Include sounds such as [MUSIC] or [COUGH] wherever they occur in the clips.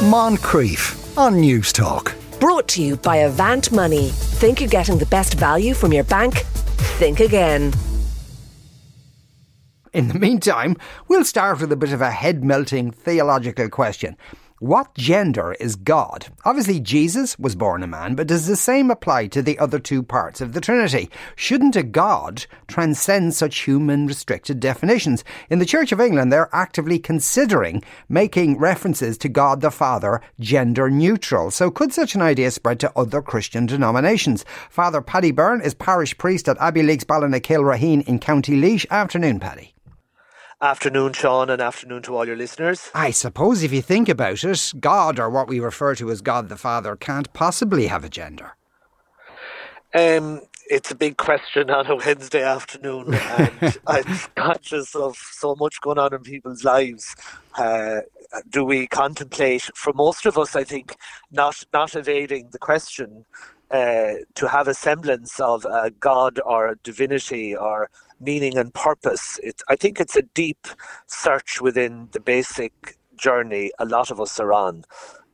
Moncrieff on Newstalk. Brought to you by Avant Money. Think you're getting the best value from your bank? Think again. In the meantime, we'll start with a bit of a head melting theological question. What gender is God? Obviously, Jesus was born a man, but does the same apply to the other two parts of the Trinity? Shouldn't a God transcend such human restricted definitions? In the Church of England, they're actively considering making references to God the Father gender neutral. So, could such an idea spread to other Christian denominations? Father Paddy Byrne is parish priest at Abbeyleix Ballinakill in County Laois. Afternoon, Paddy. Afternoon, Sean, and afternoon to all your listeners. I suppose if you think about it, God, or what we refer to as God the Father, can't possibly have a gender. Um, it's a big question on a Wednesday afternoon, [LAUGHS] and I'm conscious of so much going on in people's lives. Uh, do we contemplate, for most of us, I think, not not evading the question, uh, to have a semblance of a God or a divinity or meaning and purpose. It, I think it's a deep search within the basic journey a lot of us are on.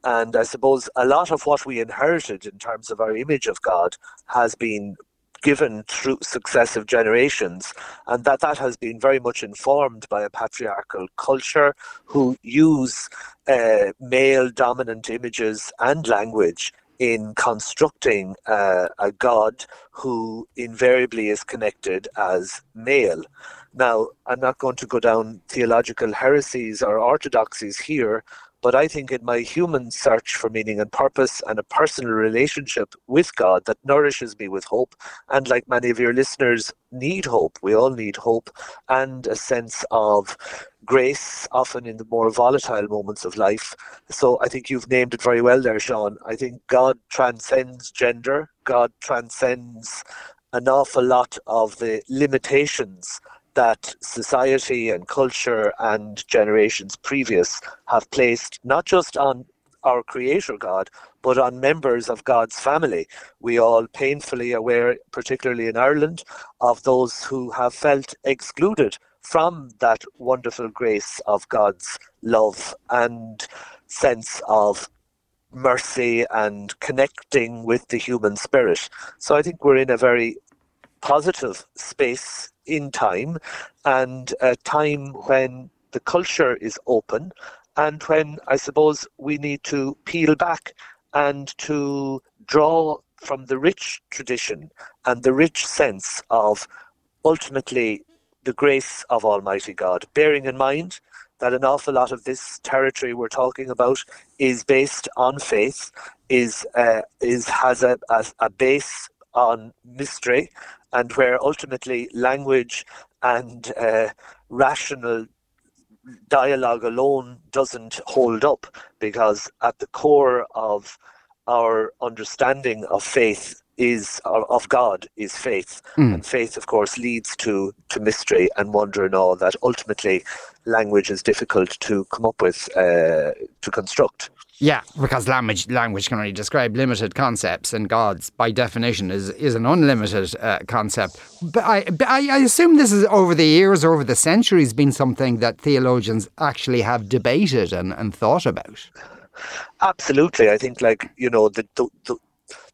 And I suppose a lot of what we inherited in terms of our image of God has been given through successive generations, and that that has been very much informed by a patriarchal culture who use uh, male dominant images and language in constructing uh, a God who invariably is connected as male. Now, I'm not going to go down theological heresies or orthodoxies here, but I think in my human search for meaning and purpose and a personal relationship with God that nourishes me with hope, and like many of your listeners, need hope. We all need hope and a sense of grace, often in the more volatile moments of life. So I think you've named it very well there, Sean. I think God transcends gender, God transcends an awful lot of the limitations that society and culture and generations previous have placed not just on our creator God, but on members of God's family. We all painfully aware, particularly in Ireland, of those who have felt excluded from that wonderful grace of God's love and sense of mercy and connecting with the human spirit. So I think we're in a very positive space in time and a time when the culture is open and when I suppose we need to peel back and to draw from the rich tradition and the rich sense of ultimately the grace of Almighty God, bearing in mind that an awful lot of this territory we're talking about is based on faith, is uh, is has a, a, a base on mystery, and where ultimately language and uh, rational dialogue alone doesn't hold up because at the core of our understanding of faith is of God is faith, mm. and faith, of course, leads to to mystery and wonder and all that. Ultimately, language is difficult to come up with uh, to construct. Yeah, because language language can only describe limited concepts, and God's, by definition, is is an unlimited uh, concept. But I, but I assume this is over the years, over the centuries, been something that theologians actually have debated and, and thought about. Absolutely, I think like you know the, the, the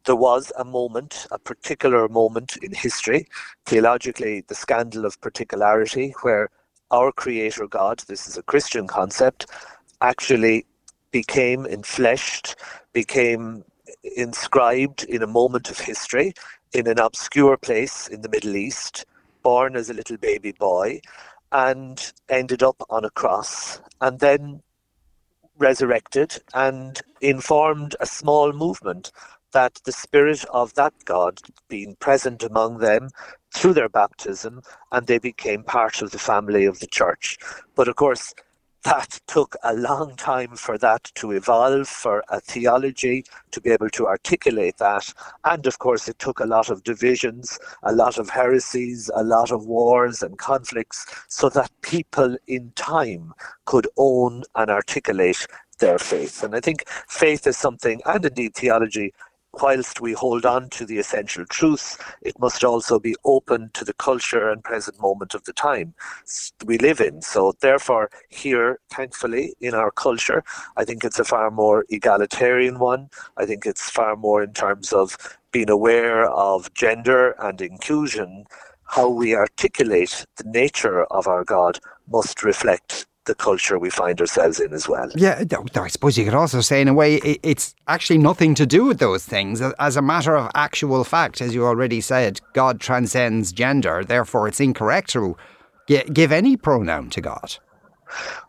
there was a moment, a particular moment in history, theologically, the scandal of particularity, where our Creator God, this is a Christian concept, actually became enfleshed, became inscribed in a moment of history in an obscure place in the Middle East, born as a little baby boy, and ended up on a cross, and then resurrected and informed a small movement that the spirit of that God being present among them through their baptism, and they became part of the family of the church. But of course, that took a long time for that to evolve, for a theology to be able to articulate that. And of course, it took a lot of divisions, a lot of heresies, a lot of wars and conflicts, so that people in time could own and articulate their faith. And I think faith is something, and indeed theology, whilst we hold on to the essential truths, it must also be open to the culture and present moment of the time we live in. So, therefore, here, thankfully, in our culture, I think it's a far more egalitarian one. I think it's far more in terms of being aware of gender and inclusion. How we articulate the nature of our God must reflect the culture we find ourselves in as well. Yeah, I suppose you could also say, in a way, it's actually nothing to do with those things. As a matter of actual fact, as you already said, God transcends gender, therefore, it's incorrect to give any pronoun to God.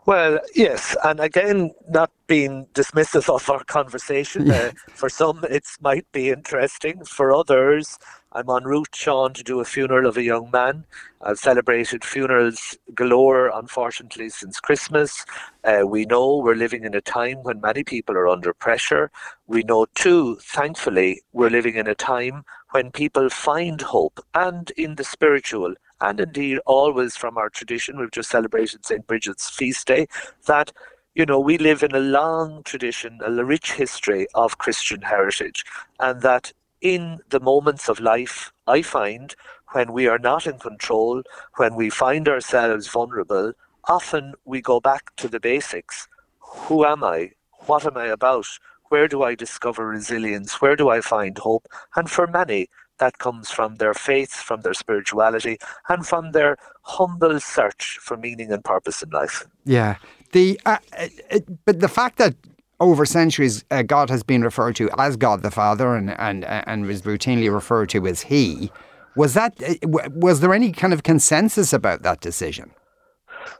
Well, yes, and again, not being dismissive of our conversation. Uh, for some, it might be interesting. For others, I'm en route, Sean, to do a funeral of a young man. I've celebrated funerals galore, unfortunately, since Christmas. Uh, we know we're living in a time when many people are under pressure. We know, too, thankfully, we're living in a time when people find hope and in the spiritual and indeed always from our tradition, we've just celebrated St. Bridget's feast day, that you know, we live in a long tradition, a rich history of Christian heritage, and that in the moments of life, I find when we are not in control, when we find ourselves vulnerable, often we go back to the basics. Who am I? What am I about? Where do I discover resilience? Where do I find hope? And for many, that comes from their faith, from their spirituality, and from their humble search for meaning and purpose in life. Yeah, the uh, uh, but the fact that over centuries uh, God has been referred to as God the Father and and and was routinely referred to as He. Was that uh, was there any kind of consensus about that decision?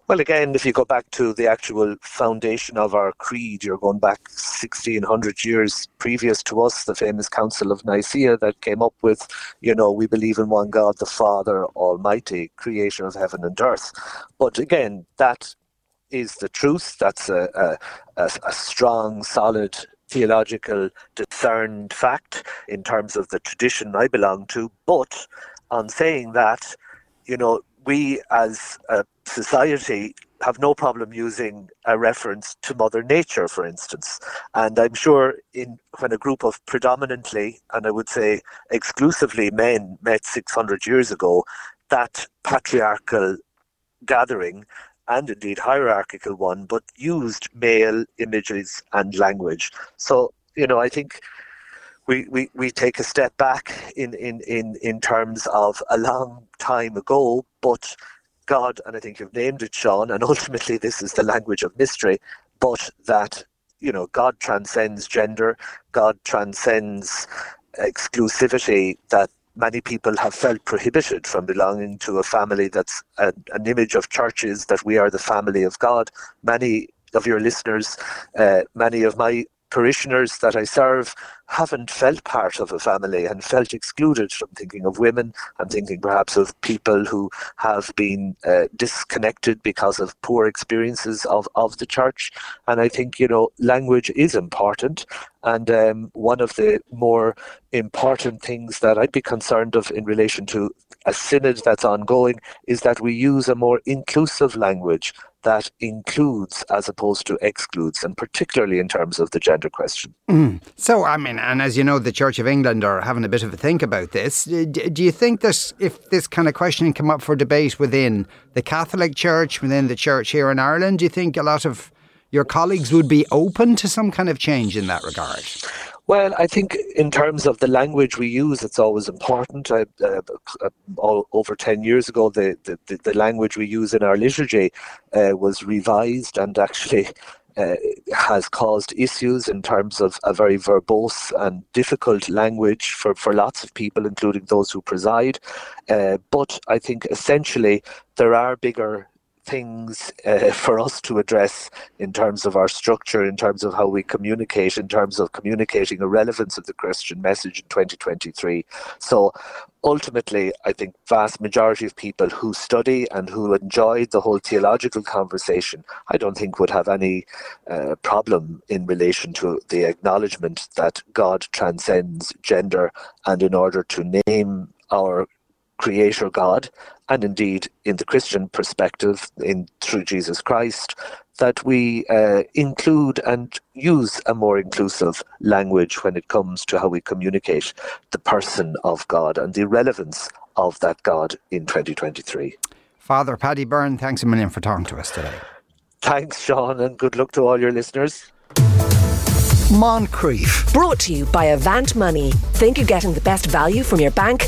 Well, again, if you go back to the actual foundation of our creed, you're going back 1600 years previous to us, the famous Council of Nicaea that came up with, you know, we believe in one God, the Father Almighty, creator of heaven and earth. But again, that is the truth. That's a, a, a strong, solid theological discerned fact in terms of the tradition I belong to. But on saying that, you know, we as a society have no problem using a reference to Mother Nature, for instance. And I'm sure in when a group of predominantly, and I would say exclusively men met 600 years ago, that patriarchal gathering and indeed hierarchical one, but used male images and language. So, you know, I think we, we, we take a step back in, in, in, in terms of a long time ago, but God, and I think you've named it, Sean, and [LAUGHS] ultimately this is the language of mystery, but that, you know, God transcends gender, God transcends exclusivity that many people have felt prohibited from belonging to a family that's a, an image of churches that we are the family of God. Many of your listeners, uh, many of my parishioners that I serve haven't felt part of a family and felt excluded from thinking of women. I'm thinking perhaps of people who have been uh, disconnected because of poor experiences of, of the church. And I think, you know, language is important. And um, one of the more important things that I'd be concerned of in relation to a synod that's ongoing is that we use a more inclusive language that includes as opposed to excludes, and particularly in terms of the gender question. Mm. So, I mean, and as you know, the Church of England are having a bit of a think about this. Do you think that if this kind of question come up for debate within the Catholic Church, within the Church here in Ireland, do you think a lot of your colleagues would be open to some kind of change in that regard? Well, I think in terms of the language we use, it's always important. I, uh, uh all, over 10 years ago, the, the, the, language we use in our liturgy uh, was revised and actually uh, has caused issues in terms of a very verbose and difficult language for, for lots of people, including those who preside. Uh, but I think essentially there are bigger things uh, for us to address in terms of our structure, in terms of how we communicate, in terms of communicating the relevance of the Christian message in 2023. So ultimately, I think vast majority of people who study and who enjoy the whole theological conversation, I don't think would have any uh, problem in relation to the acknowledgement that God transcends gender, and in order to name our Creator God, and indeed in the Christian perspective, in through Jesus Christ, that we uh, include and use a more inclusive language when it comes to how we communicate the person of God and the relevance of that God in 2023. Father Paddy Byrne, thanks a million for talking to us today. Thanks, Sean, and good luck to all your listeners. Moncrieff. Brought to you by Avant Money. Think you're getting the best value from your bank?